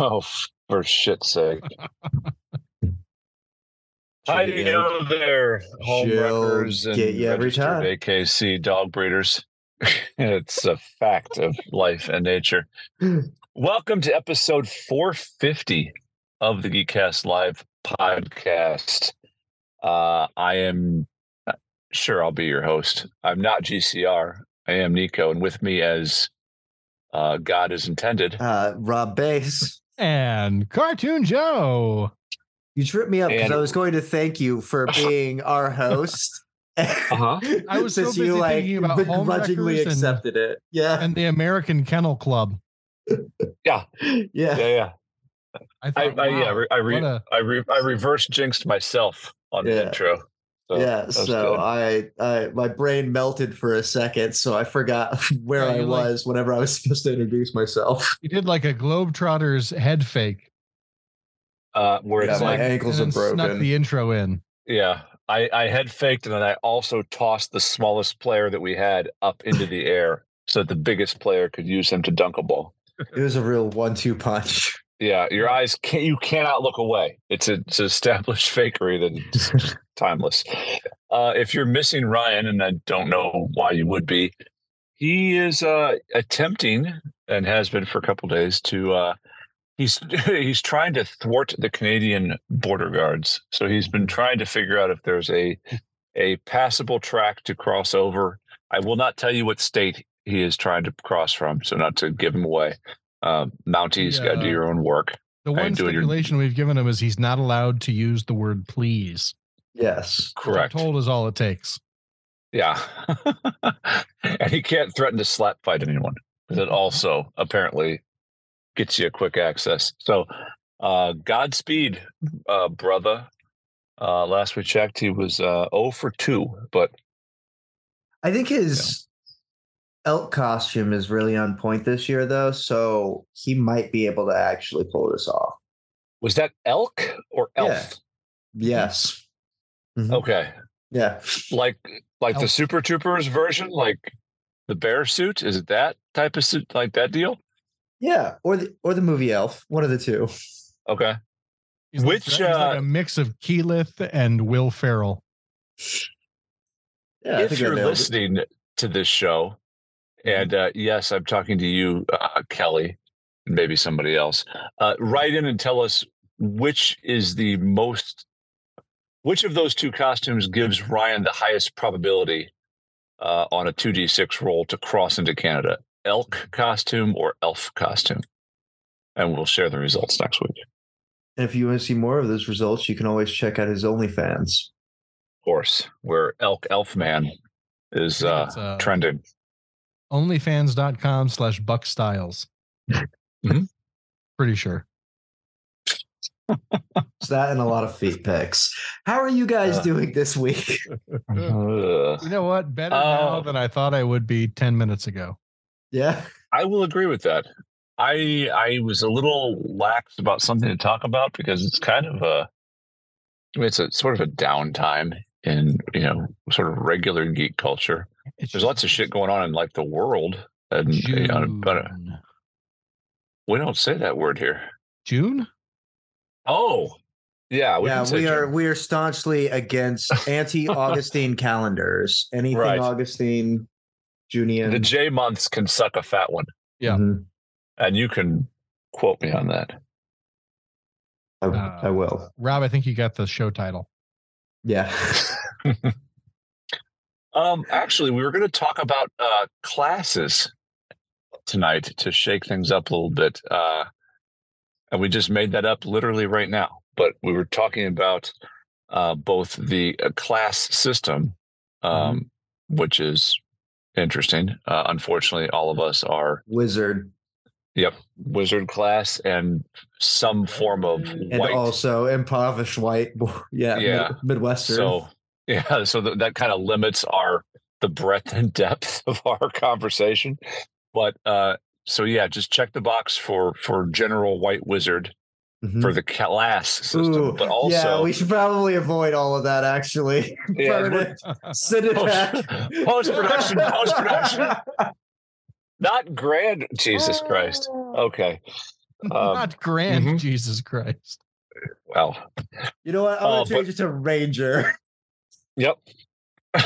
Oh, for shit's sake. Hi Cheerio. there, home She'll wreckers and get you every time. AKC dog breeders. it's a fact of life and nature. Welcome to episode 450 of the Geekcast Live podcast. Uh, I am uh, sure I'll be your host. I'm not GCR. I am Nico, and with me, as uh, God is intended, Uh, Rob Bass, and Cartoon Joe. you tripped me up because And- I was going to thank you for being our host. Uh-huh. I was so busy you like thinking about home begrudgingly wreckers and- accepted it. Yeah, And the American Kennel Club. yeah, yeah. yeah, yeah. I I, thought, I yeah, wow, re- I, re- a- I, re- I reverse jinxed myself on the intro. So yeah, so. I, I, my brain melted for a second, so I forgot where Yeah, I you like- was whenever I was supposed to introduce myself. you did like a Globetrotter's head fake. uh, where Yeah, it's my like, ankles are and then snuck broken. the intro in. yeah, I, I head faked and then I also tossed the smallest player that we had up into the air so that the biggest player could use him to dunk a ball. It was a real one-two punch. Yeah, your eyes can't you cannot look away. It's a, it's established fakery that is timeless. Uh, if you're missing Ryan, and I don't know why you would be, he is uh, attempting and has been for a couple days to. Uh, he's he's trying to thwart the Canadian border guards. So he's been trying to figure out if there's a a passable track to cross over. I will not tell you what state he is trying to cross from, so not to give him away. Uh, Mounties, got to do your own work. The one doing? You're- stipulation we've given him is he's not allowed to use the word please. Yes. Correct. I'm told is all it takes. Yeah. and he can't threaten to slap fight anyone That also apparently gets you a quick access. So, uh, Godspeed, uh, brother. Uh, last we checked, he was uh, 0 for 2, but I think his elk costume is really on point this year, though, so he might be able to actually pull this off. was that elk or elf? Yeah. Yes. Mhm. Okay. Yeah. Like like the Super Troopers version, like the bear suit? Is it that type of suit, like that deal? Yeah. Or the or the movie Elf. One of the two. Okay. He's like- Which, he's like uh, a mix of Keyleth and Will Ferrell. Yeah. If you're nailed it. listening to this show, and uh, yes, I'm talking to you, uh, Kelly, and maybe somebody else, uh, write in and tell us which is the most, which of those two costumes gives Ryan the highest probability uh, on a 2d6 roll to cross into Canada elk costume or elf costume? And we'll share the results next week. And if you want to see more of those results, you can always check out his OnlyFans. Of course, where elk elf man is uh, uh, trending. Onlyfans.com slash Buck Styles. Mhm. Pretty sure. It's that and a lot of feet pics. How are you guys Uh. doing this week? Ugh. You know what? Better now Oh. than I thought I would be 10 minutes ago. Yeah. I will agree with that. I I was a little lax about something to talk about because it's kind of a I mean, it's a sort of a downtime in you know sort of regular geek culture. It's There's lots of shit going on in like the world, and you know, but uh, we don't say that word here. June? Oh, yeah, we yeah, can say we are we are staunchly against anti-Augustine calendars. Anything Right. Augustine, Junian. The J months can suck a fat one, Yeah. Mhm. and you can quote me on that. I, Uh, I will. Rob, I think you got the show title. Yeah. Um, actually, we were going to talk about uh, classes tonight to shake things up a little bit, uh, and we just made that up literally right now. But we were talking about uh, both the uh, class system, um, which is interesting. Uh, unfortunately, all of us are Wizard. yep wizard class and some form of And white. also impoverished white. Yeah. Yeah. Mid- Midwestern. So yeah, so th- that kind of limits our the breadth and depth of our conversation. But uh, so yeah, just check the box for for general white wizard Mhm. for the class system, Ooh, but also yeah, we should probably avoid all of that actually. Yeah, Burn it. Send it back. Post-production, post-production. not grand. Jesus Christ. Okay. Um, Not grand, mhm. Jesus Christ. well, You know what? I'm Oh, gonna but- change it to Ranger. Yep.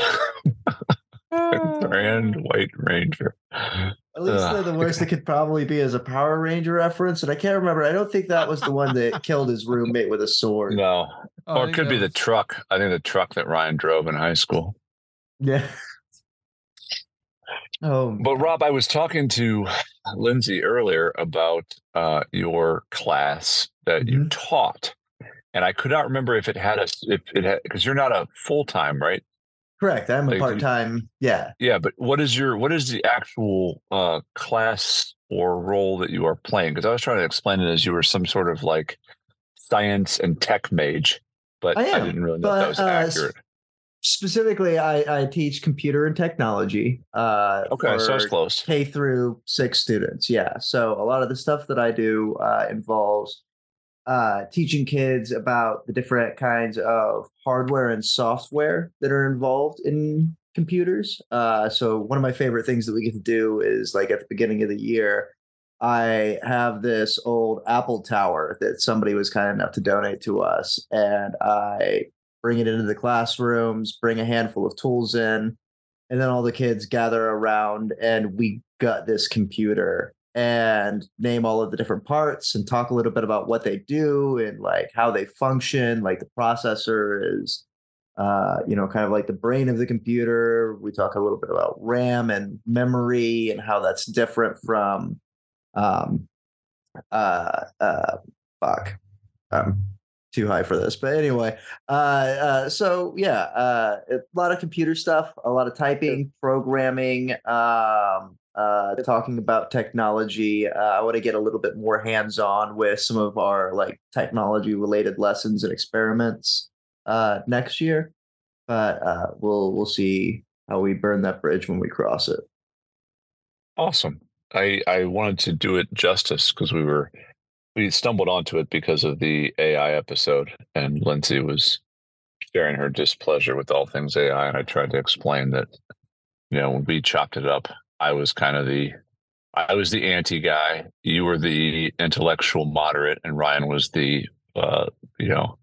Grand White Ranger. At least Ugh. the worst it could probably be is a Power Ranger reference, and I can't remember. I don't think that was the one that killed his roommate with a sword. No, Oh, or it could that be the truck. I think the truck that Ryan drove in high school. Yeah. Oh, But Rob, I was talking to Lindsay earlier about uh, your class that you Mhm. taught, and I could not remember if it had a if it had because you're not a full time, right? correct. I'm a Like, you- part time. Yeah. Yeah, but what is your what is the actual uh, class or role that you are playing? Because I was trying to explain it as you were some sort of like science and tech mage, but I I, didn't really know if but, that was uh, accurate. Specifically, I, I teach computer and technology. Uh, Okay, so it's close. K through six students. Yeah. So a lot of the stuff that I do uh, involves uh, teaching kids about the different kinds of hardware and software that are involved in computers. Uh, so one of my favorite things that we get to do is like at the beginning of the year, I have this old Apple Tower that somebody was kind enough to donate to us, and I bring it into the classrooms, bring a handful of tools in, and then all the kids gather around and we gut this computer and name all of the different parts and talk a little bit about what they do and like how they function like the processor is uh, you know kind of like the brain of the computer. We talk a little bit about ram and memory and how that's different from um uh uh fuck um too high for this but anyway uh, uh so yeah uh a lot of computer stuff a lot of typing programming um uh talking about technology uh, i want to get a little bit more hands on with some of our like technology related lessons and experiments uh next year but uh we'll we'll see how we burn that bridge when we cross it Awesome. I I wanted to do it justice because we were we stumbled onto it because of the AI episode, and Lindsay was sharing her displeasure with all things AI, and I tried to explain that you know when we chopped it up, I was kind of the I was the anti guy, you were the intellectual moderate, and Ryan was the uh, you know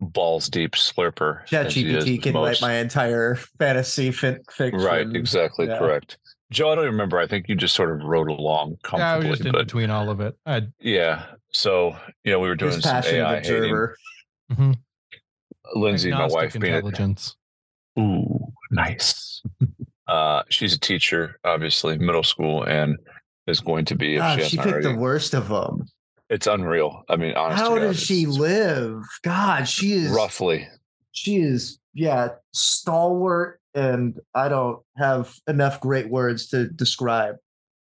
balls deep slurper. Yeah, he is ChatGPT with can write my entire fantasy fin- fiction. Right, exactly Yeah. correct. Joe, I don't remember. I think you just sort of rode along Yeah, I was comfortably, just in but between all of it. I, yeah. So you know, we were doing Just some passionate AI hating. observer. Lindsay, my agnostic wife, being a, intelligence. ooh, nice. uh, she's a teacher, obviously, middle school, and is going to be if God, she she picked already. the worst of them. It's unreal. I mean, honestly, How does she live? God, she is Roughly, she is yeah stalwart, and I don't have enough great words to describe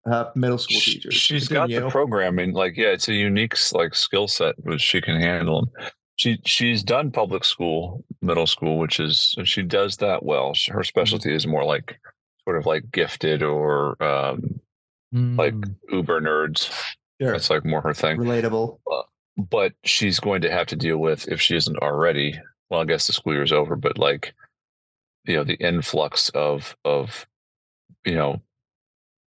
uh, middle school teachers. She's got the programming. Like, yeah, it's a unique like skill set which she can handle them. She she's done public school, middle school, which is she does that well. Her specialty is more like sort of like gifted or um, like Mm, uber nerds. Sure. That's like more her thing. relatable. But she's going to have to deal with if she isn't already. Well, I guess the school year's over, but like you know the influx of of you know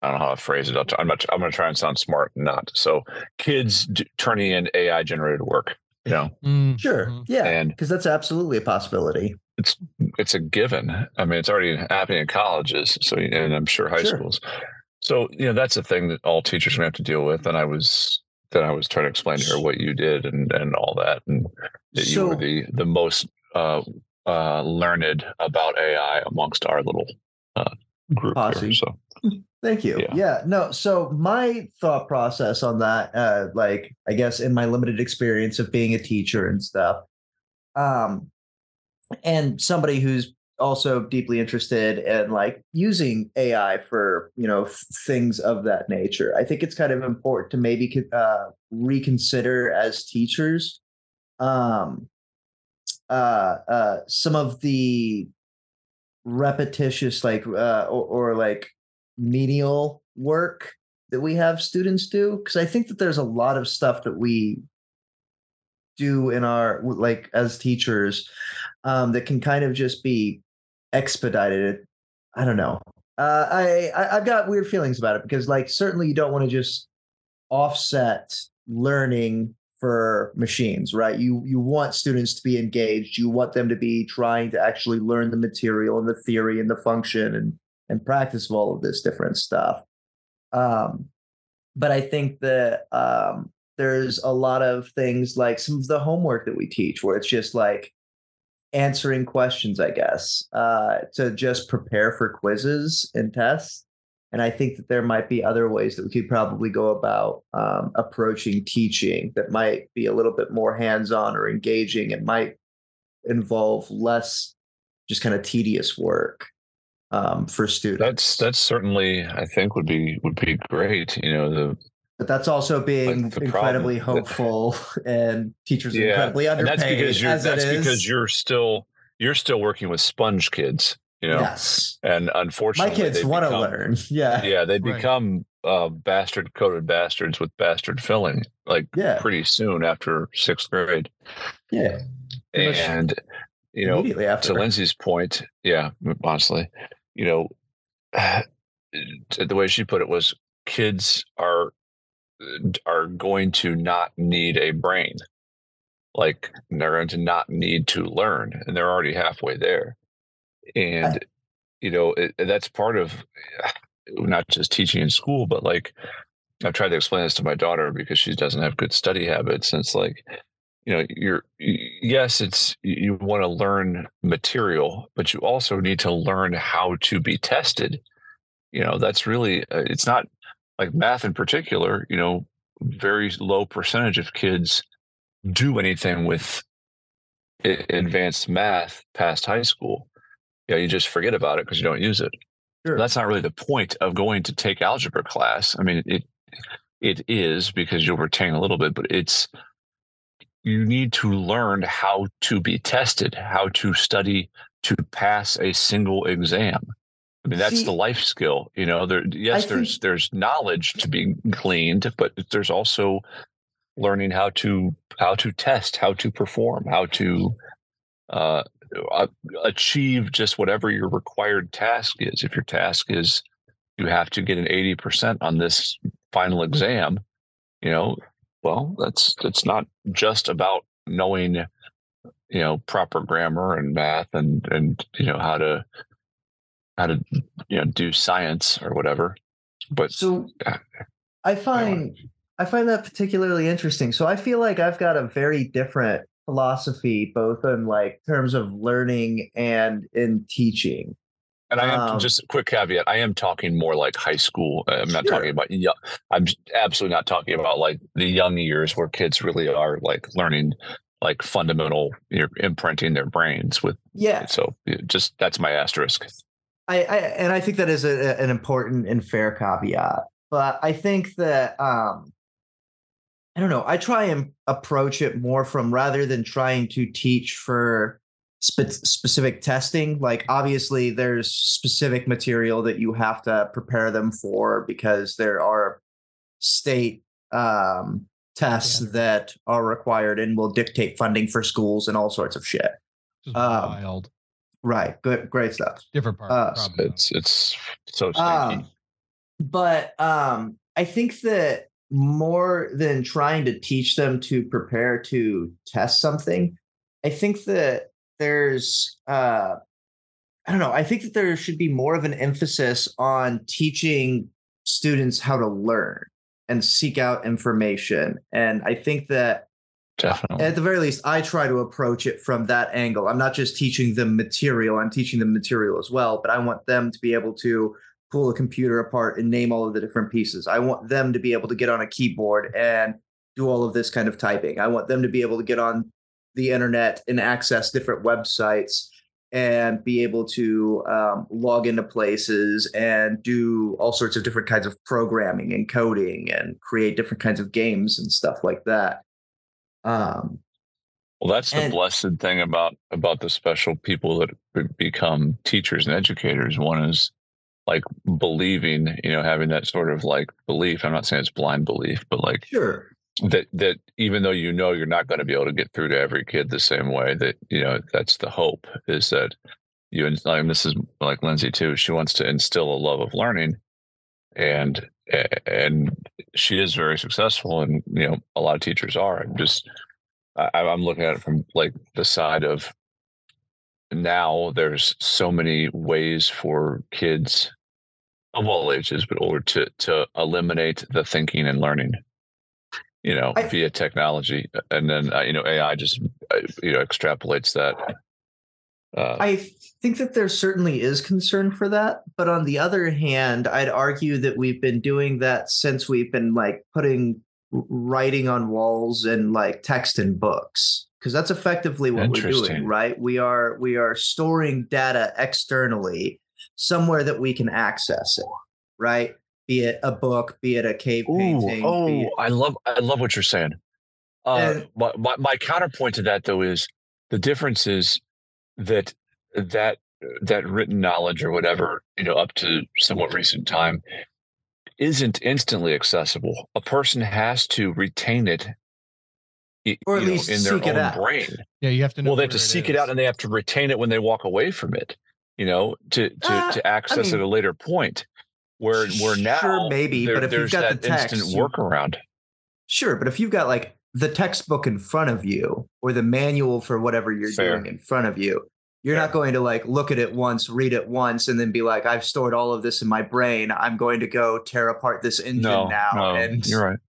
I don't know how to phrase it. I'll t- I'm not. I'm going to try and sound smart, not so. Kids d- turning in AI generated work. You know, mm, Sure, mhm. yeah, And- because that's absolutely a possibility. it's it's a given. I mean, it's already happening in colleges, so and I'm sure high Sure. schools. So you know, that's a thing that all teachers are going to have to deal with. And I was then I was trying to explain to her what you did and and all that, and that you were the the most uh, uh, learned about AI amongst our little uh, group here. So Thank you. Yeah. Yeah. No. So my thought process on that, uh, like I guess in my limited experience of being a teacher and stuff, um, and somebody who's also deeply interested in like using AI for you know f- things of that nature. I think it's kind of important to maybe uh, reconsider as teachers, um, uh, uh, some of the repetitious like uh, or, or like menial work that we have students do because i think that there's a lot of stuff that we do in our like as teachers um, that can kind of just be expedited i don't know uh, I, I i've got weird feelings about it because like certainly you don't want to just offset learning for machines, right? You you want students to be engaged. You want them to be trying to actually learn the material and the theory and the function and and practice all of this different stuff. Um, but I think that um, there's a lot of things like some of the homework that we teach where it's just like answering questions, I guess, uh, to just prepare for quizzes and tests. And I think that there might be other ways that we could probably go about um, approaching teaching that might be a little bit more hands on or engaging. It might involve less just kind of tedious work um, for students. That's that's certainly I think would be would be great. You know the but that's also being Like, incredibly problem- hopeful and teachers are yeah, incredibly and underpaid that's because you're as that's is. because you're still you're still working with sponge kids. You know, yes and unfortunately, my kids want to learn yeah Yeah, they Right. become uh, bastard coated bastards with bastard filling like Yeah. pretty soon after sixth grade. yeah And you know, immediately to Lindsay's point, yeah, honestly, you know, the way she put it was kids are are going to not need a brain. Like they're going to not need to learn, and they're already halfway there. And you know, it, that's part of not just teaching in school, but like I've tried to explain this to my daughter because she doesn't have good study habits. And it's like, you know, you're yes, it's you want to learn material, but you also need to learn how to be tested. You know, that's really uh, it's not like math in particular. You know, very low percentage of kids do anything with advanced math past high school. You know, you just forget about it because you don't use it Sure. that's not really the point of going to take algebra class. I mean, it it is because you'll retain a little bit, but it's you need to learn how to be tested, how to study to pass a single exam. I mean, that's See, the life skill. You know, there yes, I there's think- there's knowledge to be gleaned, but there's also learning how to how to test, how to perform, how to uh, achieve just whatever your required task is. If your task is you have to get an 80% on this final exam, you know, well, that's that's not just about knowing you know proper grammar and math and and you know how to how to you know do science or whatever. But so uh, i find i find that particularly interesting so i feel like i've got a very different philosophy both in like terms of learning and in teaching And I am Um, just a quick caveat. I am talking more like high school. I'm not Sure. talking about young. I'm absolutely not talking about like the young years where kids really are like learning like fundamental, you're imprinting their brains with. yeah So just that's my asterisk. I, I and I think that is a, an important and fair caveat. But I think that um I don't know. I try and approach it more from rather than trying to teach for spe- specific testing. Like obviously, there's specific material that you have to prepare them for because there are state um, tests Standard. that are required and will dictate funding for schools and all sorts of shit. Just Um, wild. Right. Good. Great stuff. Different part. uh, of It's it's so. Um, but um, I think that more than trying to teach them to prepare to test something, I think that there's uh, I don't know. I think that there should be more of an emphasis on teaching students how to learn and seek out information. And I think that definitely. at the very least, I try to approach it from that angle. I'm not just teaching them material, I'm teaching them material as well, but I want them to be able to pull a computer apart and name all of the different pieces. I want them to be able to get on a keyboard and do all of this kind of typing. I want them to be able to get on the internet and access different websites and be able to um, log into places and do all sorts of different kinds of programming and coding and create different kinds of games and stuff like that. Um, Well, that's the blessed thing about about the special people that become teachers and educators. One is like believing, you know, having that sort of like belief. I'm not saying it's blind belief, but like sure. That that even though you know you're not going to be able to get through to every kid the same way, that you know that's the hope is that you and this is like Lindsay too. She wants to instill a love of learning, and and she is very successful, and you know a lot of teachers are. I'm just I, I'm looking at it from like the side of now. There's so many ways for kids of all ages, but older to to eliminate the thinking and learning. You know, I, via technology, and then uh, you know AI just uh, you know extrapolates that uh, I think that there certainly is concern for that, but on the other hand, I'd argue that we've been doing that since we've been like putting writing on walls and like text in books because that's effectively what we're doing, right? We are we are storing data externally somewhere that we can access it, right? Be it a book, be it a cave Ooh, painting. Oh, it- I love I love what you're saying. Uh, and, my, my my counterpoint to that though is the difference is that that that written knowledge or whatever you know up to somewhat recent time isn't instantly accessible a person has to retain it or at least know, in their own brain yeah you have to know well they have to seek it, it out and they have to retain it when they walk away from it you know to to, uh, to access I mean, at a later point where where now sure, maybe there, but if you've got the text instant workaround. Sure but if you've got like the textbook in front of you or the manual for whatever you're Fair. doing in front of you you're Fair. not going to like look at it once read it once and then be like i've stored all of this in my brain. I'm going to go tear apart this engine no, now no, and you're right.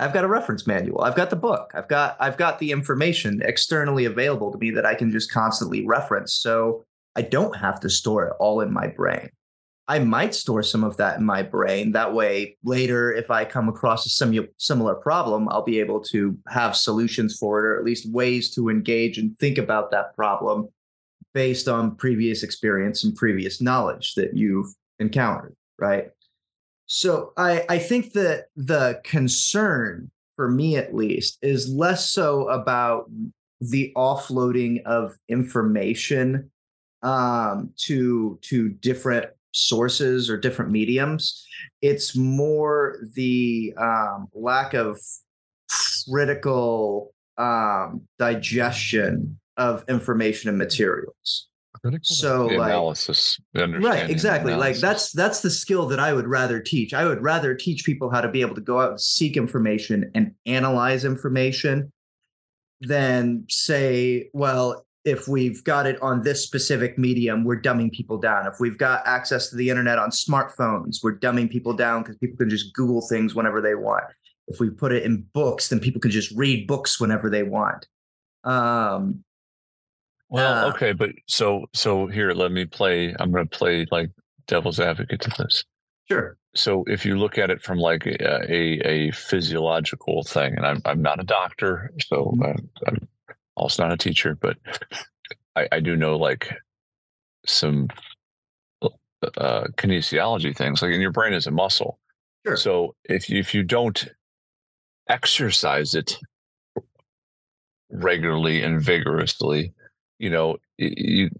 I've got a reference manual. I've got the book. I've got i've got the information externally available to me that i can just constantly reference so i don't have to store it all in my brain I might store some of that in my brain. That way, later, if I come across a similar problem, I'll be able to have solutions for it, or at least ways to engage and think about that problem based on previous experience and previous knowledge that you've encountered, right? So I, I think that the concern, for me at least, is less so about the offloading of information um, to to different sources or different mediums. It's more the um, lack of critical um, digestion of information and materials. Critical so like analysis, right? Exactly. Analysis. Like that's that's the skill that I would rather teach. I would rather teach people how to be able to go out and seek information and analyze information than say, well, if we've got it on this specific medium, we're dumbing people down. If we've got access to the internet on smartphones, we're dumbing people down because people can just Google things whenever they want. If we put it in books, then people can just read books whenever they want. Um, well, uh, okay, but so so here, let me play. I'm going to play like devil's advocate to this. Sure. So if you look at it from like a a, a physiological thing, and I'm I'm not a doctor, so mm-hmm. I'm, I'm also not a teacher, but I, I do know like some uh, kinesiology things. Like in your brain is a muscle. Sure. So if you, if you don't exercise it regularly and vigorously, you know, you,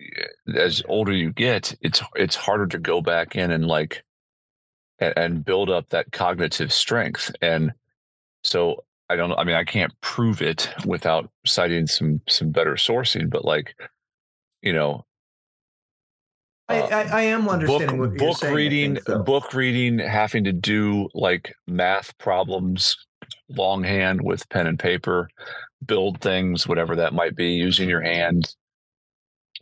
as older you get, it's it's harder to go back in and like and, and build up that cognitive strength. And so I don't know. I mean, I can't prove it without citing some some better sourcing, but like, you know, I, I, I am understanding book, what book saying, reading, so. book reading, having to do like math problems longhand with pen and paper, build things, whatever that might be, using your hands,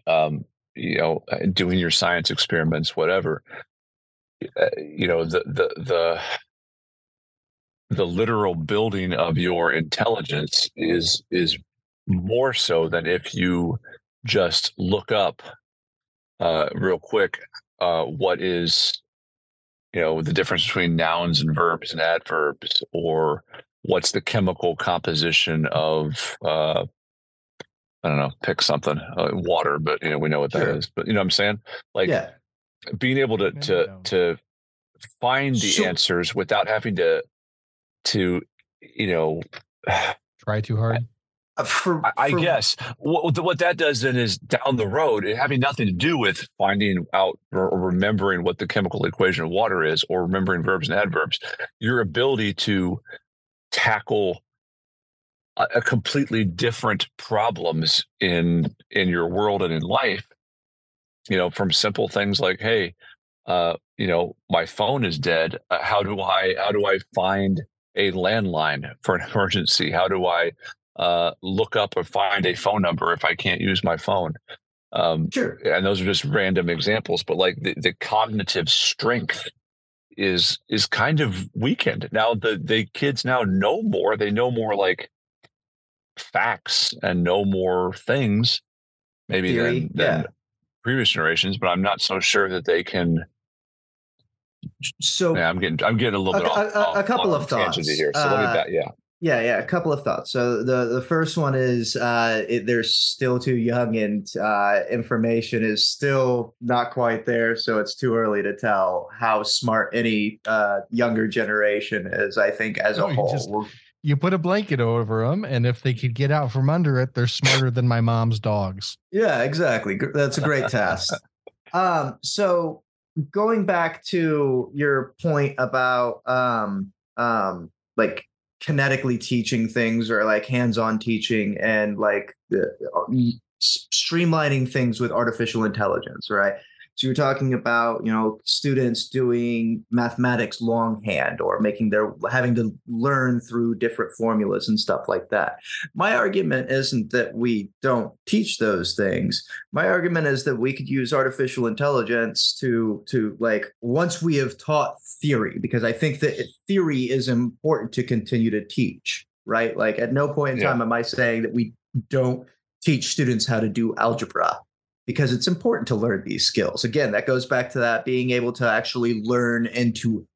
um, you know, uh, doing your science experiments, whatever. Uh, you know, the the the the literal building of your intelligence is is more so than if you just look up uh, real quick uh, what is you know the difference between nouns and verbs and adverbs or what's the chemical composition of uh, I don't know, pick something, uh, water, but you know, we know what that sure. is. But you know what I'm saying? Like yeah. being able to to to find the so, answers without having to to you know try too hard. Uh, for, I, I guess what, what that does then is down the road, having nothing to do with finding out or remembering what the chemical equation of water is, or remembering verbs and adverbs. Your ability to tackle a, a completely different problems in in your world and in life. You know, from simple things like, "Hey, uh, you know, my phone is dead. Uh, how do I how do I find a landline for an emergency? How do I uh, look up or find a phone number if I can't use my phone? Um, Sure. and those are just random examples, but like the, the cognitive strength is is kind of weakened. Now the the kids now know more. They know more like facts and know more things maybe Theory, than, than yeah. previous generations, but I'm not so sure that they can So yeah, I'm getting I'm getting a little A- bit a- off, a- a off- couple off of thoughts. here. So let me Uh, back yeah. Yeah, yeah, a couple of thoughts. So the the first one is uh, it, they're still too young, and uh, information is still not quite there. So it's too early to tell how smart any uh, younger generation is. I think as No, a you whole, just- You put a blanket over them, and if they could get out from under it, they're smarter than my mom's dogs. Yeah, exactly. That's a great test. Um, so going back to your point about um, um, like kinetically teaching things or like hands-on teaching and like the, s- streamlining things with artificial intelligence, right? So you're talking about, you know, students doing mathematics longhand or making their having to learn through different formulas and stuff like that. My argument isn't that we don't teach those things. My argument is that we could use artificial intelligence to to like once we have taught theory because I think that theory is important to continue to teach, right? Like at no point in Yeah. time am I saying that we don't teach students how to do algebra because it's important to learn these skills. Again, that goes back to that being able to actually learn and to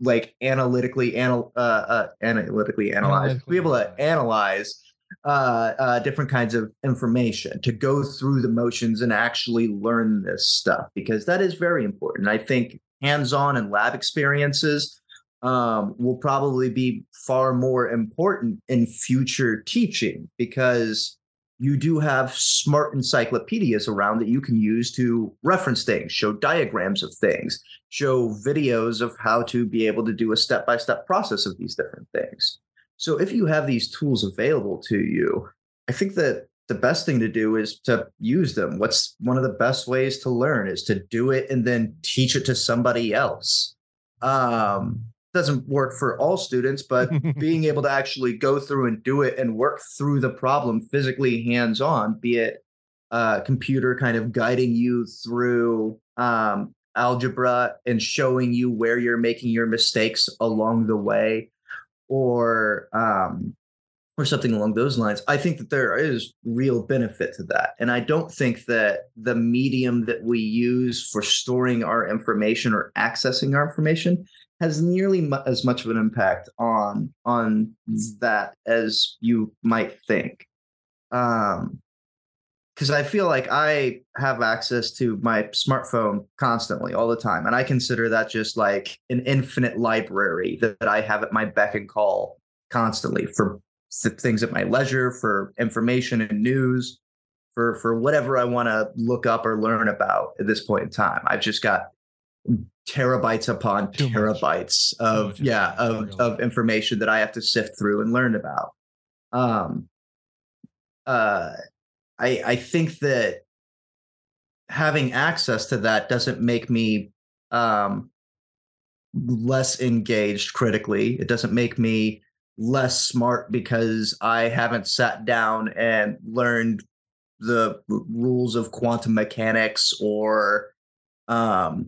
like analytically anal uh, uh analytically analyze Analytically be able to analyze. uh, uh, different kinds of information to go through the motions and actually learn this stuff because that is very important. I think hands-on and lab experiences um, will probably be far more important in future teaching because you do have smart encyclopedias around that you can use to reference things, show diagrams of things, show videos of how to be able to do a step-by-step process of these different things. So if you have these tools available to you, I think that the best thing to do is to use them. What's one of the best ways to learn is to do it and then teach it to somebody else. Um, doesn't work for all students, but being able to actually go through and do it and work through the problem physically hands on, be it a computer kind of guiding you through um, algebra and showing you where you're making your mistakes along the way, or um, or something along those lines. I think that there is real benefit to that, and I don't think that the medium that we use for storing our information or accessing our information has nearly mu- as much of an impact on on that as you might think. Um, because I feel like I have access to my smartphone constantly, all the time, and I consider that just like an infinite library that, that I have at my beck and call constantly for things at my leisure, for information and news, for for whatever I want to look up or learn about at this point in time. I've just got terabytes upon Too much. terabytes of yeah of information. of information that I have to sift through and learn about. Um, uh, I I think that having access to that doesn't make me um, less engaged critically. It doesn't make me less smart because I haven't sat down and learned the rules of quantum mechanics or um,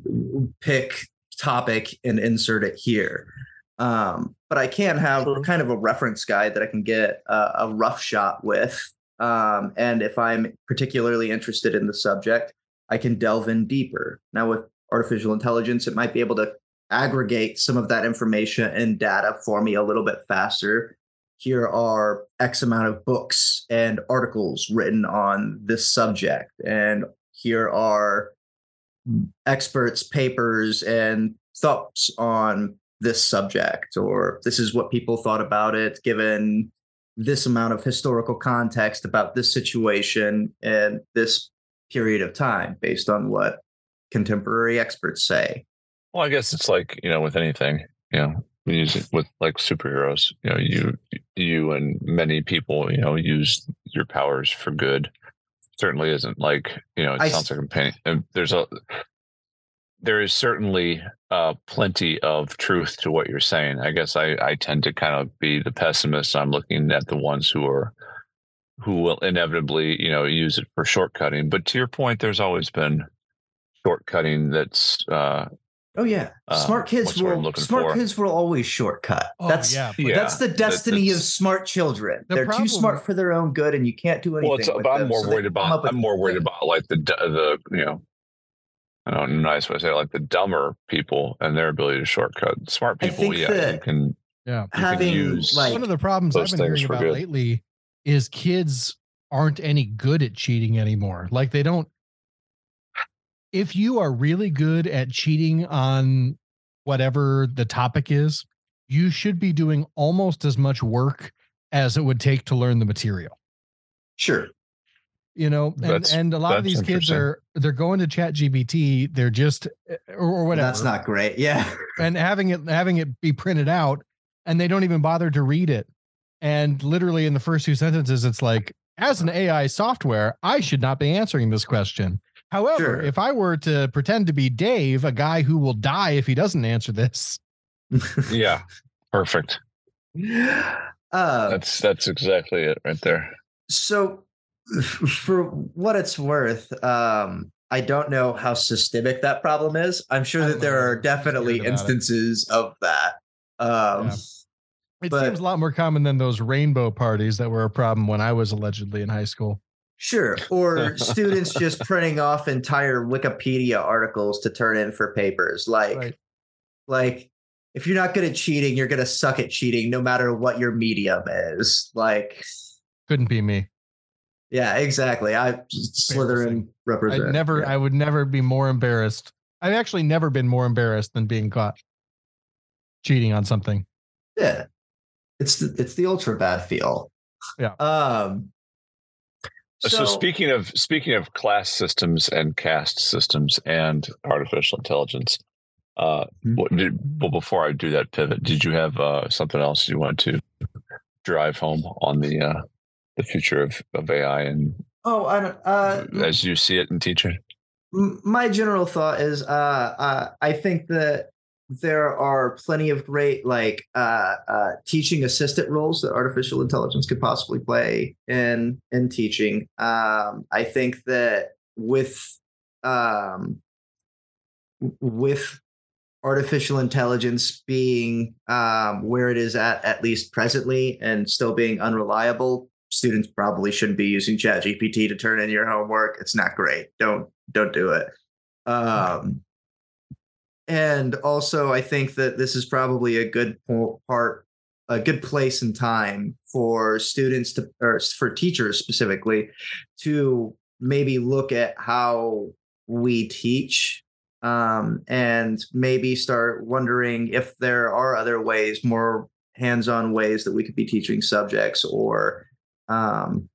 pick topic and insert it here. Um, but I can have True. kind of a reference guide that I can get a, a rough shot with. Um, and if I'm particularly interested in the subject, I can delve in deeper. Now, with artificial intelligence, it might be able to aggregate some of that information and data for me a little bit faster. Here are X amount of books and articles written on this subject. And here are experts' papers and thoughts on this subject, or this is what people thought about it given this amount of historical context about this situation and this period of time based on what contemporary experts say. Well, I guess it's like, you know, with anything, you know, we use it with like superheroes. You know, you you and many people, you know, use your powers for good. Certainly isn't like, you know, it I sounds like a pain. And there's a there is certainly uh, plenty of truth to what you're saying. I guess I, I tend to kind of be the pessimist. I'm looking at the ones who are who will inevitably, you know, use it for shortcutting. But to your point, there's always been shortcutting that's uh, Oh yeah, Uh, smart kids what's will smart for. kids will always shortcut. Oh, that's yeah, but yeah, that's the that- destiny of smart children. The They're problem- too smart for their own good, and you can't do anything. well, but I'm them, more so worried about up I'm more worried about like the the you know I don't know nice way to say it, like the dumber people and their ability to shortcut. Smart people, think yeah, you can Yeah. you can use like One of the problems I've been hearing about good. lately is kids aren't any good at cheating anymore. Like they don't. If you are really good at cheating on whatever the topic is, you should be doing almost as much work as it would take to learn the material. sure. You know, and, That's- and a lot of these kids are they're going to Chat GPT. They're just eh, eh, or, or whatever. That's not great. Yeah. and having it having it be printed out and they don't even bother to read it and literally in the first two sentences it's like as an ai software i should not be answering this question however Sure. if i were to pretend to be dave a guy who will die if he doesn't answer this yeah, perfect. uh, That's that's exactly it right there. so for what it's worth, um, I don't know how systemic that problem is. I'm sure that there are definitely scared about it. instances of that. Um, Yeah. it But- seems a lot more common than those rainbow parties that were a problem when i was allegedly in high school Sure. Or students just printing off entire Wikipedia articles to turn in for papers. Like, Right. like if you're not good at cheating, you're gonna suck at cheating no matter what your medium is. Like, couldn't be me yeah, exactly. I Slytherin represent. i never yeah. i would never be more embarrassed i've actually never been more embarrassed than being caught cheating on something Yeah. It's the it's the ultra bad feel. Yeah. Um So, speaking of speaking of class systems and caste systems and artificial intelligence, uh, Hmm. what did, well, before I do that pivot, did you have uh, something else you wanted to drive home on the uh, the future of, of AI and Oh, I don't uh as you see it in teaching? m- my general thought is uh, uh I think that there are plenty of great like uh, uh teaching assistant roles that artificial intelligence could possibly play in in teaching. Um I think that with um with artificial intelligence being um, where it is at at least presently and still being unreliable students probably shouldn't be using chat gpt to turn in your homework. It's not great. Don't don't do it. Um, and also i think that this is probably a good part a good place and time for students to or for teachers specifically to maybe look at how we teach um, and maybe start wondering if there are other ways more hands-on ways that we could be teaching subjects or um,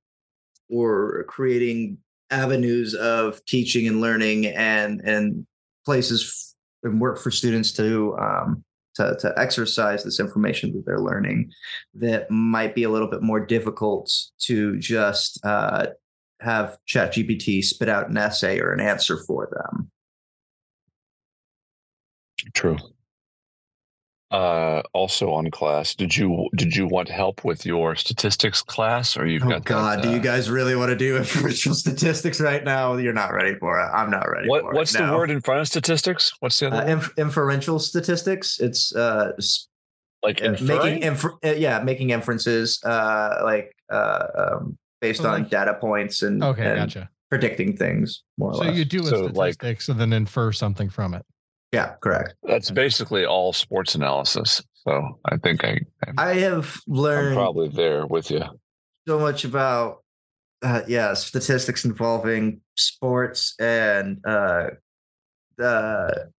or creating avenues of teaching and learning and and places and work for students to um, to to exercise this information that they're learning that might be a little bit more difficult to just uh, have ChatGPT spit out an essay or an answer for them. True. Uh, also on class, did you did you want help with your statistics class, or you've Oh got God, that, do you uh, guys really want to do inferential statistics right now? You're not ready for it. I'm not ready What for what's it. the no. word in front of statistics? What's the other Uh, inf- inferential statistics. It's uh, like uh, inferring? making infer- uh, yeah, making inferences uh, like uh, um, based So on like- data points and, Okay, and gotcha. predicting things more or So less. you do a So, like- statistics and then infer something from it. Yeah, correct. That's basically all sports analysis. So I think I, I'm, I have I'm learned probably there with you. so much about uh, yeah statistics involving sports and uh, the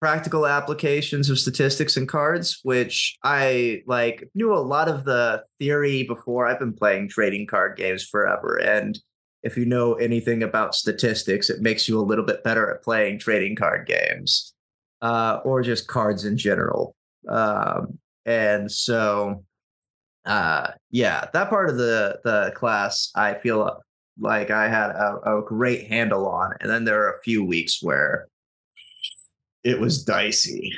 practical applications of statistics and cards which i like knew a lot of the theory before i've been playing trading card games forever and if you know anything about statistics it makes you a little bit better at playing trading card games uh, or just cards in general um, and so uh yeah that part of the the class i feel like i had a, a great handle on and then there are a few weeks where it was dicey.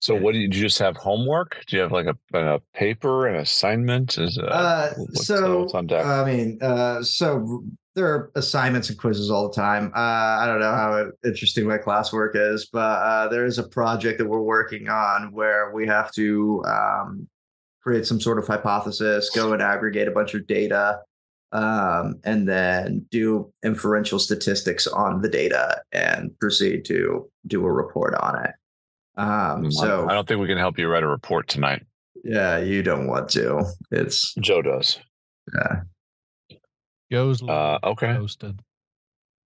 So what do you, just have homework? Do you have like a, a paper, an assignment? Is uh, Uh, so what's on deck? I mean, uh, so there are assignments and quizzes all the time. Uh, I don't know how interesting my classwork is, but uh, there is a project that we're working on where we have to um, create some sort of hypothesis, go and aggregate a bunch of data, um, and then do inferential statistics on the data and proceed to do a report on it. Um, Mm, so I don't think we can help you write a report tonight. yeah, you don't want to. It's Joe does. yeah, Goes Uh, okay. posted.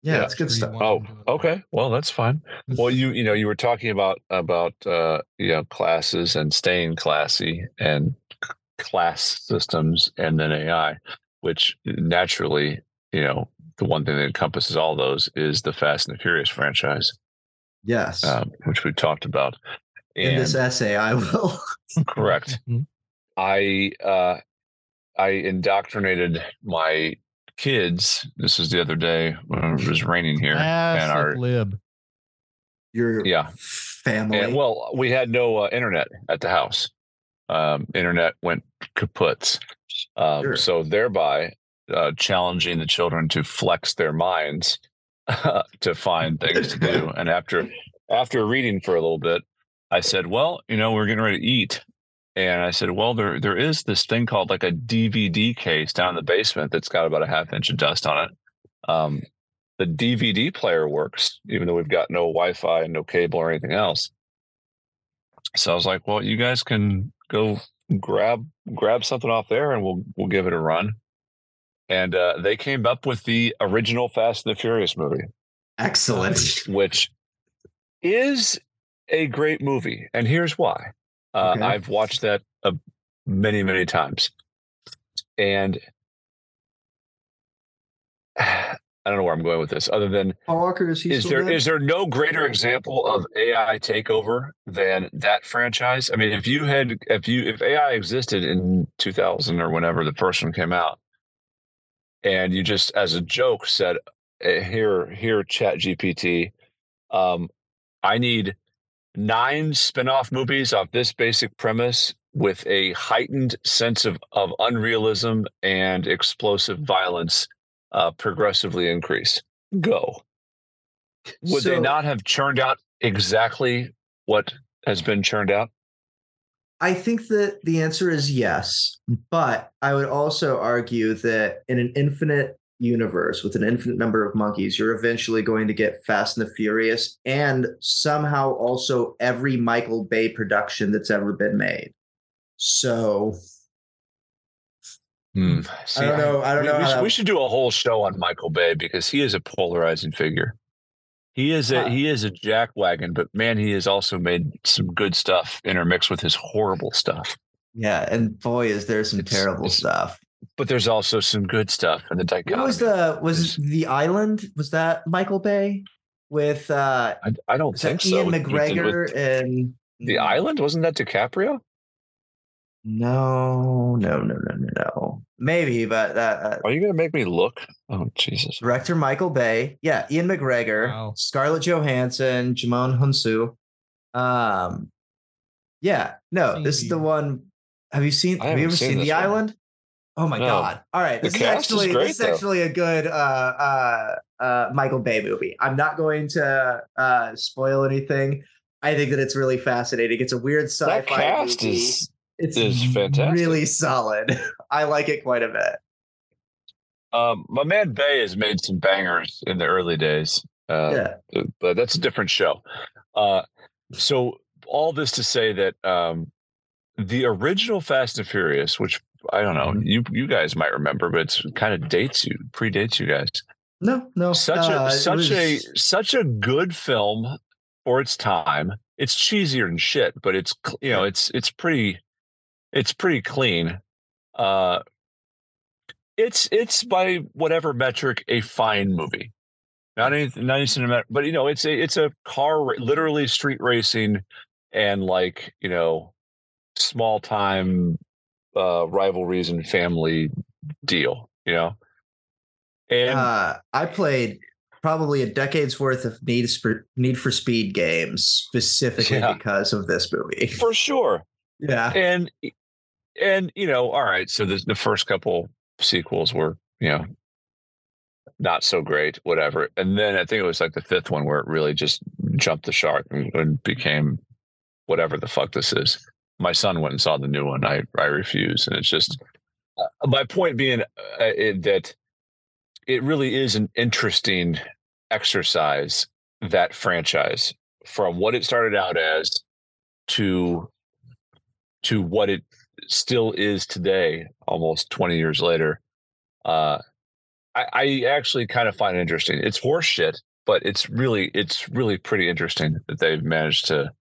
yeah, Yeah. it's good stuff. Oh, to do it. okay. Well, that's fine. Well, you you know you were talking about about uh, you know classes and staying classy and c- class systems and then AI, which naturally you know the one thing that encompasses all those is the Fast and the Furious franchise, Yes. um, which we talked about. In this essay, I will. correct. Mhm. I uh, I indoctrinated my kids. This is the other day when it was raining here, and our lib. Your Yeah. family. And well, we had no uh, internet at the house. Um, internet went kaput. Um, Sure. So thereby uh, challenging the children to flex their minds to find things to do. And after after reading for a little bit, I said, "Well, you know, we're getting ready to eat." And I said, "Well, there there is this thing called like a DVD case down in the basement that's got about a half inch of dust on it." Um, the DVD player works, even though we've got no Wi-Fi and no cable or anything else. So I was like, "Well, you guys can go grab grab something off there, and we'll we'll give it a run." And uh, they came up with the original Fast and the Furious movie, Excellent. which is a great movie, and here's why. Uh, Okay. I've watched that uh, many many times, and I don't know where I'm going with this, other than Walker, is he is there is there no greater example of AI takeover than that franchise? I mean, if you had if you if AI existed in 2000 or whenever the first one came out, and you just as a joke said, "Here, here, ChatGPT, um, I need nine spin-off movies off this basic premise." With a heightened sense of, of unrealism and explosive violence, uh, progressively increase. Go would they not have churned out exactly what has been churned out? I think that the answer is yes, but I would also argue that in an infinite universe with an infinite number of monkeys, you're eventually going to get Fast and the Furious and somehow also every Michael Bay production that's ever been made. So Hmm. See, I don't know. I don't we, know. we should, we should do a whole show on Michael Bay because he is a polarizing figure. He is a Uh, he is a jackwagon, but man, he has also made some good stuff intermixed with his horrible stuff. yeah, and boy, is there some It's- terrible it's stuff. But there's also some good stuff in the dichotomy. What was the was is- the island? Was that Michael Bay with uh I, I don't was think that so. Ian With- with McGregor with and the island wasn't that DiCaprio? No, no, no, no, no, no. Maybe, but uh, Are you going to make me look? Oh Jesus! director Michael Bay. Yeah, Ian McGregor, Wow. Scarlett Johansson, Djimon Hounsou. Um, yeah, no, this is the one. Have you seen? Have you ever seen seen The one. Island? Oh my No. god! All right, The this is cast is actually great, this is though. actually a good uh, uh, uh, Michael Bay movie. I'm not going to uh, spoil anything. I think that it's really fascinating. It's a weird sci-fi That cast movie. is it's is fantastic. really solid. I like it quite a bit. Um, my man Bay has made some bangers in the early days, uh, yeah. but that's a different show. Uh, so all this to say that um, the original Fast and Furious, which I don't know, Mhm. you you guys might remember, but it's kind of dates you, predates you guys. No, no. Such uh, a such a such a good film for its time. It's cheesier than shit, but it's you know it's it's pretty it's pretty clean. Uh, it's it's by whatever metric a fine movie. Not any not any cinematic, but you know it's a it's a car literally street racing and like you know small time uh, rivalries and family deal. You know, and uh, I played probably a decade's worth of Need for Need for Speed games specifically Yeah. because of this movie. For sure. Yeah. And and you know, all right, so the the first couple sequels were, you know, not so great, whatever. And then I think it was like the fifth one where it really just jumped the shark and, and became whatever the fuck this is. My son went and saw the new one. I I refuse, and it's just uh, my point being uh, it, that it really is an interesting exercise that franchise from what it started out as to to what it still is today, almost 20 years later. Uh, I, I actually kind of find it interesting. It's horseshit, but it's really it's really pretty interesting that they've managed to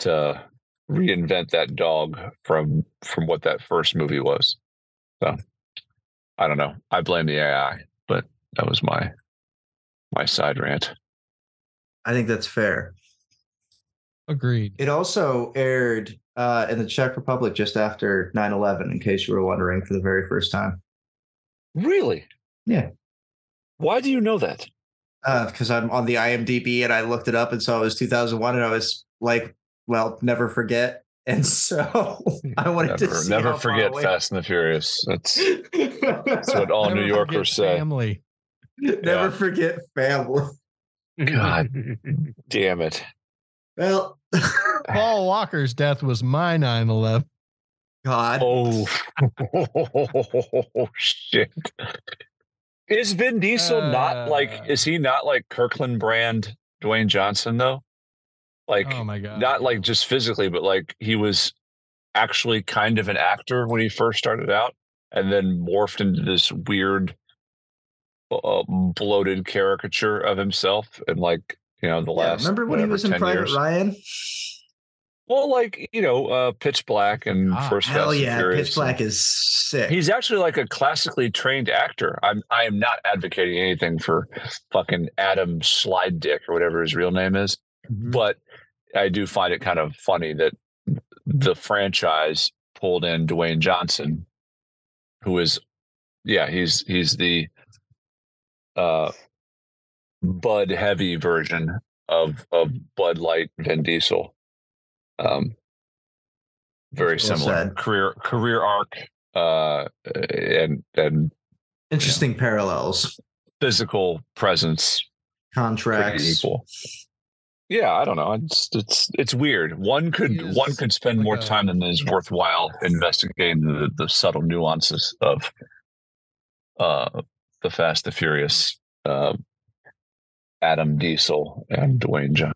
to reinvent that dog from from what that first movie was. So I don't know. I blame the AI, but that was my my side rant. I think that's fair. Agreed. It also aired uh, in the Czech Republic just after 9 11, in case you were wondering for the very first time. Really? Yeah. Why do you know that? Because I'm on the IMDb and I looked it up and saw it was 2001, and I was like, well, never forget. And so I wanted to Never, see never how far forget away- Fast and the Furious. That's that's what all Never New Yorkers say. Family. Never Yeah. forget family. God damn it. Well, Paul Walker's death was my 9 11. God. Oh, shit. Is Vin Diesel not like, Uh. is he not like Kirkland brand Dwayne Johnson though? Like, Oh my God. not like just physically, but like he was actually kind of an actor when he first started out and then morphed into this weird, uh, bloated caricature of himself And like, you know, the Yeah, last. remember when he was in Private years. Ryan? Well, like, you know, uh, Pitch Black and Ah, First Hell Fast yeah, Pitch Black is sick. He's actually like a classically trained actor. I'm I am not advocating anything for fucking Adam Slide Dick or whatever his real name is, Mhm. but I do find it kind of funny that the franchise pulled in Dwayne Johnson, who is yeah, he's he's the uh Bud heavy version of of Bud Light Vin Diesel. Um very similar career career arc uh and and Interesting parallels, physical presence contracts. equal. Yeah, I don't know. It's it's it's weird. One could is one could spend like more a- time than is worthwhile investigating the, the subtle nuances of uh the Fast the Furious uh, Adam Diesel and Dwayne Johnson.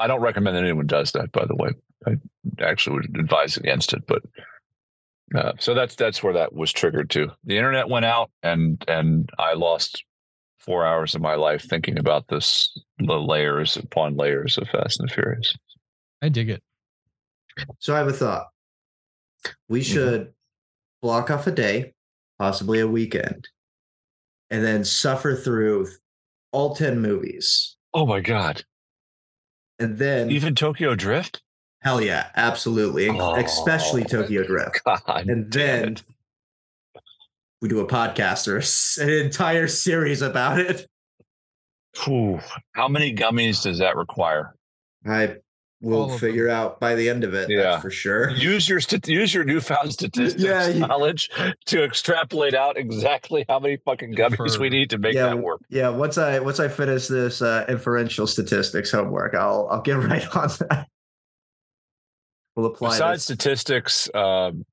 I don't recommend that anyone does that, by the way. I actually would advise against it, but uh, so that's that's where that was triggered to. The internet went out, and and I lost four hours of my life thinking about this the layers upon layers of Fast and the Furious. I dig it. So I have a thought. We Mhm. should block off a day, possibly a weekend, and then suffer through all 10 movies. Oh my god! And then, Even Tokyo Drift. hell yeah, absolutely. Oh. Especially Tokyo Drift. God, And then it. We do a podcast or an entire series about it. Phew. how many gummies does that require? I will of figure out by the end of it. Yeah. That's for sure. Use your st- use your newfound statistics Yeah, you- knowledge to extrapolate out exactly how many fucking gummies we need to make Yeah, that work. Yeah, once I once I finish this uh, inferential statistics homework, I'll I'll get right on that. We'll apply Besides this. statistics, um,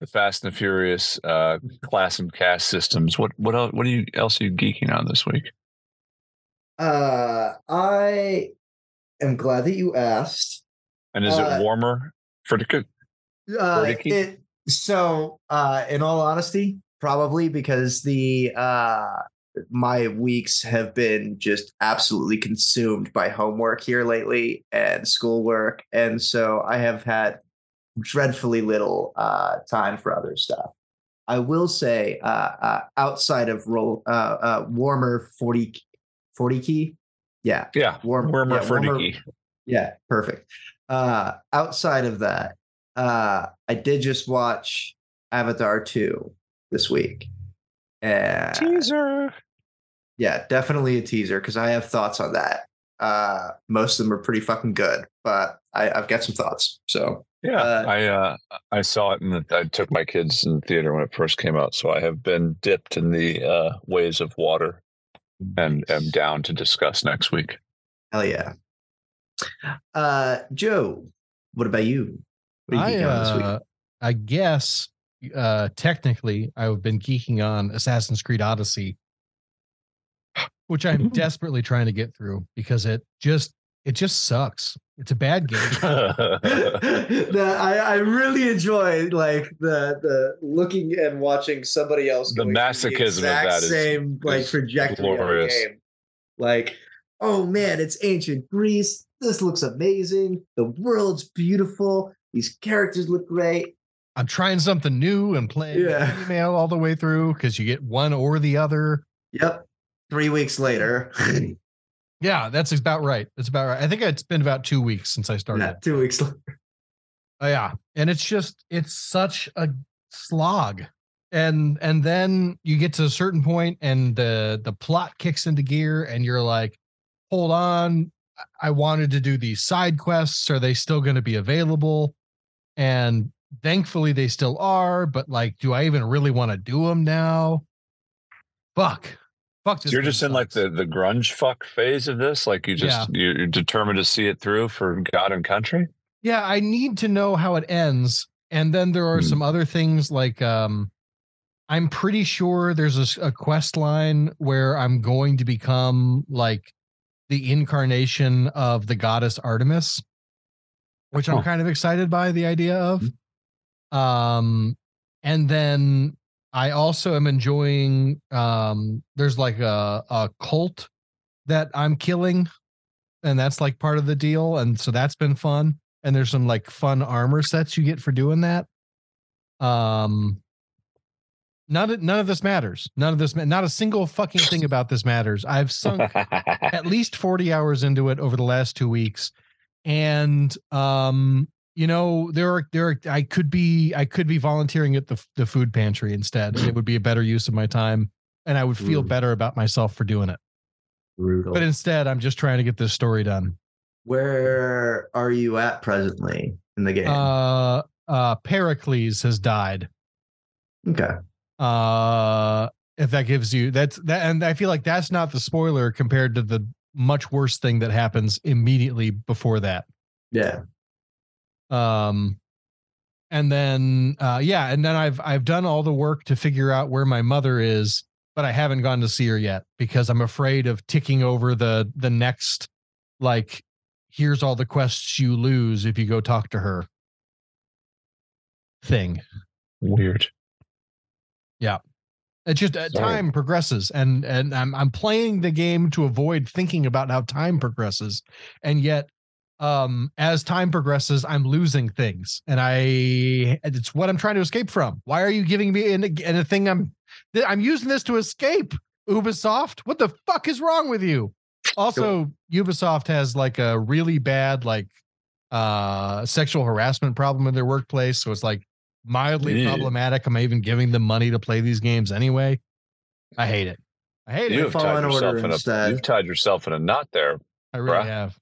the Fast and the Furious uh, class and cast systems. What what else, what are you else are you geeking on this week? Uh, I am glad that you asked. And is Uh, it warmer for the Uh, it, so, uh, in all honesty, probably because the uh, my weeks have been just absolutely consumed by homework here lately and schoolwork, and so I have had dreadfully little uh, time for other stuff. I will say, uh, uh, outside of roll, uh, uh, warmer 40, 40 key, yeah, yeah warm, warmer yeah, for warmer- Nikki? yeah, perfect. Uh outside of that, uh I did just watch Avatar 2 this week. And Teaser. Yeah, definitely a teaser because I have thoughts on that. Uh, most of them are pretty fucking good, but I, I've got some thoughts. So Yeah, Uh, I uh, I saw it and I took my kids in the theater when it first came out, so I have been dipped in the uh, waves of water and am down to discuss next week. hell yeah. Uh, Joe, what about you? What are you I, geeking on this week? uh, I guess uh, technically I've been geeking on Assassin's Creed Odyssey, which I'm desperately trying to get through because it just it just sucks. It's a bad game. the, I, I really enjoy like the the looking and watching somebody else The going through masochism of exact that is- same like is trajectory of the game. Like, oh man, it's ancient Greece. This looks amazing. The world's beautiful. These characters look great. I'm trying something new and playing Yeah. email all the way through because you get one or the other. Yep. Three weeks later, Yeah, that's about right. That's about right. I think it's been about two weeks since I started. yeah, two weeks later. Oh, yeah, and it's just it's such a slog, and and then you get to a certain point, and the the plot kicks into gear, and you're like, hold on, I- I wanted to do these side quests. Are they still going to be available? And thankfully, they still are. But like, do I even really want to do them now? Fuck, fuck. this You're just in like the the grunge fuck phase of this. Like you just you're determined to see it through for God and country. yeah i need to know how it ends and then there are Hmm. some other things like um i'm pretty sure there's a quest line where i'm going to become like the incarnation of the goddess artemis which i'm kind of excited by the idea of um and then i also am enjoying um there's like a, a cult that i'm killing and that's like part of the deal and so that's been fun and there's some like fun armor sets you get for doing that. Um none of, none of this matters. None of this not a single fucking thing about this matters. I've sunk at least 40 hours into it over the last two weeks and um you know there are there are, i could be i could be volunteering at the, the food pantry instead and it would be a better use of my time and i would feel Ooh. better about myself for doing it Brutal. but instead i'm just trying to get this story done Where are you at presently in the game? uh uh pericles has died okay. uh if that gives you that's that and i feel like that's not the spoiler compared to the much worse thing that happens immediately before that Yeah. Um and then uh yeah and then i've i've done all the work to figure out where my mother is but i haven't gone to see her yet because i'm afraid of ticking over the the next like here's all the quests you lose if you go talk to her thing Weird. Yeah. It's just uh, time progresses, and and I'm I'm playing the game to avoid thinking about how time progresses, and yet, um, as time progresses, I'm losing things, and I it's what I'm trying to escape from. Why are you giving me in a, a thing I'm I'm using this to escape? Ubisoft, what the fuck is wrong with you? Also, Ubisoft has like a really bad like uh sexual harassment problem in their workplace, so it's like mildly Yeah. problematic. Am I even giving them money to play these games anyway? I hate it. I hate You it. have tied in yourself in a you've tied yourself in a knot there. I really bruh. have.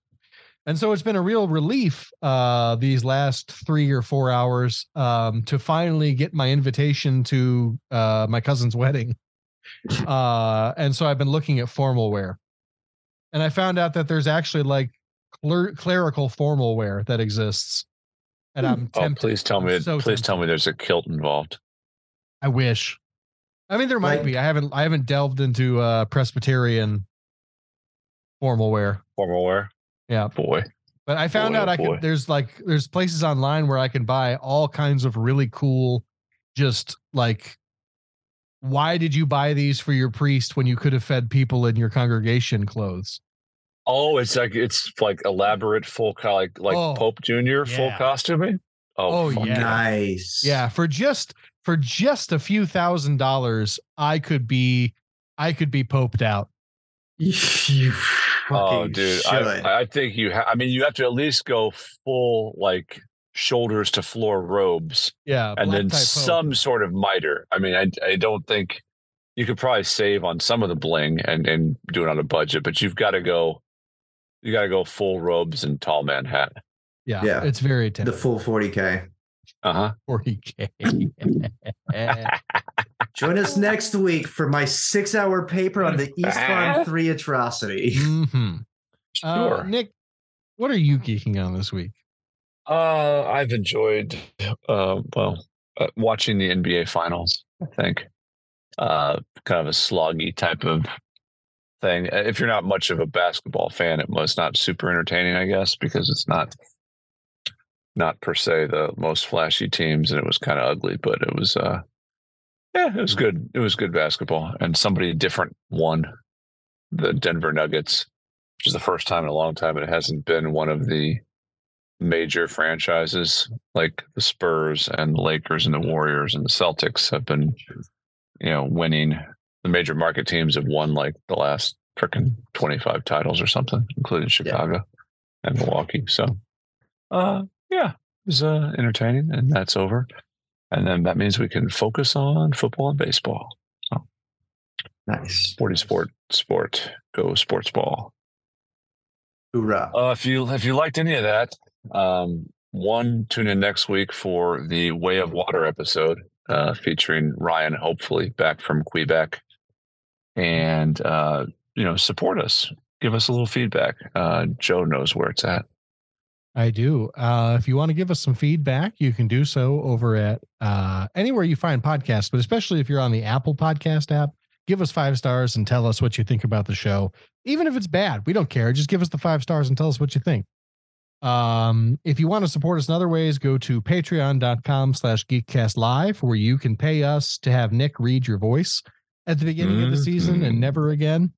And so it's been a real relief uh these last 3 or 4 hours um to finally get my invitation to uh my cousin's wedding. Uh and so I've been looking at formal wear. And I found out that there's actually like cler- clerical formal wear that exists. And I'm Oh, tempted. please tell me. so please tell me there's a kilt involved. I wish. I mean, there might be. I haven't. I haven't delved into uh, Presbyterian formal wear. Formal wear. Yeah, Boy. but I found Boy, oh out oh I boy. can. There's like there's places online where I can buy all kinds of really cool, just like. Why did you buy these for your priest when you could have fed people in your congregation clothes? Oh, it's like it's like elaborate full co- like like Oh, Pope Junior full yeah. costuming. Oh, Oh, yeah. Nice. Yeah, for just for just a few thousand dollars, I could be, I could be poped out. you Oh, dude, should. I, I think you. Ha- I mean, you have to at least go full like shoulders to floor robes, Yeah, and then tie pope. some sort of mitre. I mean, I I don't think you could probably save on some of the bling and and do it on a budget, but you've got to go. You got to go full robes and tall man hat. Yeah, Yeah. it's very The full 40K. Uh huh. 40k. Join us next week for my six hour paper on the East Farm 3 atrocity. Mhm. Uh, Sure. Nick, what are you geeking on this week? Uh, I've enjoyed, uh, well, uh, watching the NBA finals. I think, uh, kind of a sloggy type of thing. Uh, If you're not much of a basketball fan, it was not super entertaining, I guess, because it's not, not per se the most flashy teams, and it was kind of ugly. But it was, uh, yeah, it was good. It was good basketball, and somebody different won. The Denver Nuggets, which is the first time in a long time it hasn't been one of the major franchises like the Spurs and the Lakers and the Warriors and the Celtics have been, you know, winning. The major market teams have won like the last freaking 25 titles or something, including Chicago and Milwaukee. So, uh, yeah, it was uh, entertaining and that's over. And then that means we can focus on football and baseball. Nice. Sporty sport, sport, go sports ball. Hoorah. Uh, if you if you liked any of that, um, one tune in next week for the Way of Water episode uh, featuring Ryan, hopefully back from Quebec, and uh, you know support us, give us a little feedback. Uh, Joe knows where it's at. I do. Uh, if you want to give us some feedback, you can do so over at uh, anywhere you find podcasts, but especially if you're on the Apple Podcast app, give us five stars and tell us what you think about the show. Even if it's bad, we don't care. Just give us the five stars and tell us what you think. Um, if you want to support us in other ways, go to patreon.com slash geekcast live, where you can pay us to have Nick read your voice at the beginning of the season and Mhm. never again.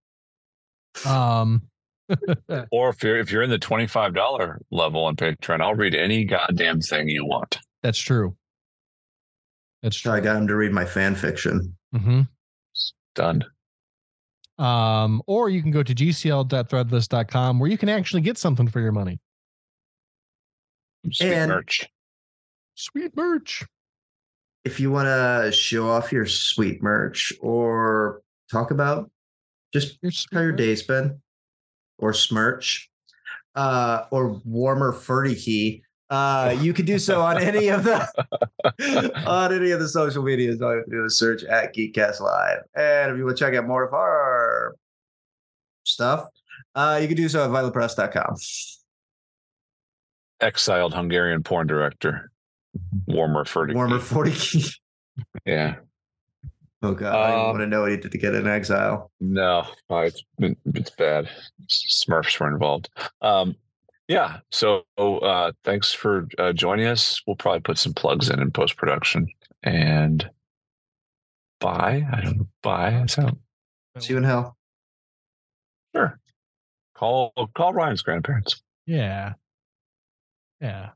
Um, Or if you're if you're in the twenty five dollar level on Patreon, I'll read any goddamn thing you want. that's true. That's true. I got him to read my fan fiction. hmm Done. Um, or you can go to gcl.threadless.com where you can actually get something for your money. Sweet And- merch. Sweet merch. If you want to show off your sweet merch or talk about just Your sweet how your day's been or smirch uh, or warmer key, uh, you can do so on any of the on any of the social medias. All you have to do is search at Geekcast Live. And if you want to check out more of our stuff, uh, you can do so at vitalpress.com. Exiled Hungarian porn director. Warmer for Warmer 40 key. Yeah. Oh god, I don't Um, want to know what he did to get in exile. No, it's been- it's bad. Smurfs were involved. Um, yeah. So uh, thanks for uh, joining us. We'll probably put some plugs in in post production and bye. I don't know. Bye. So See you in hell. sure. Call call Ryan's grandparents. Yeah. Yeah.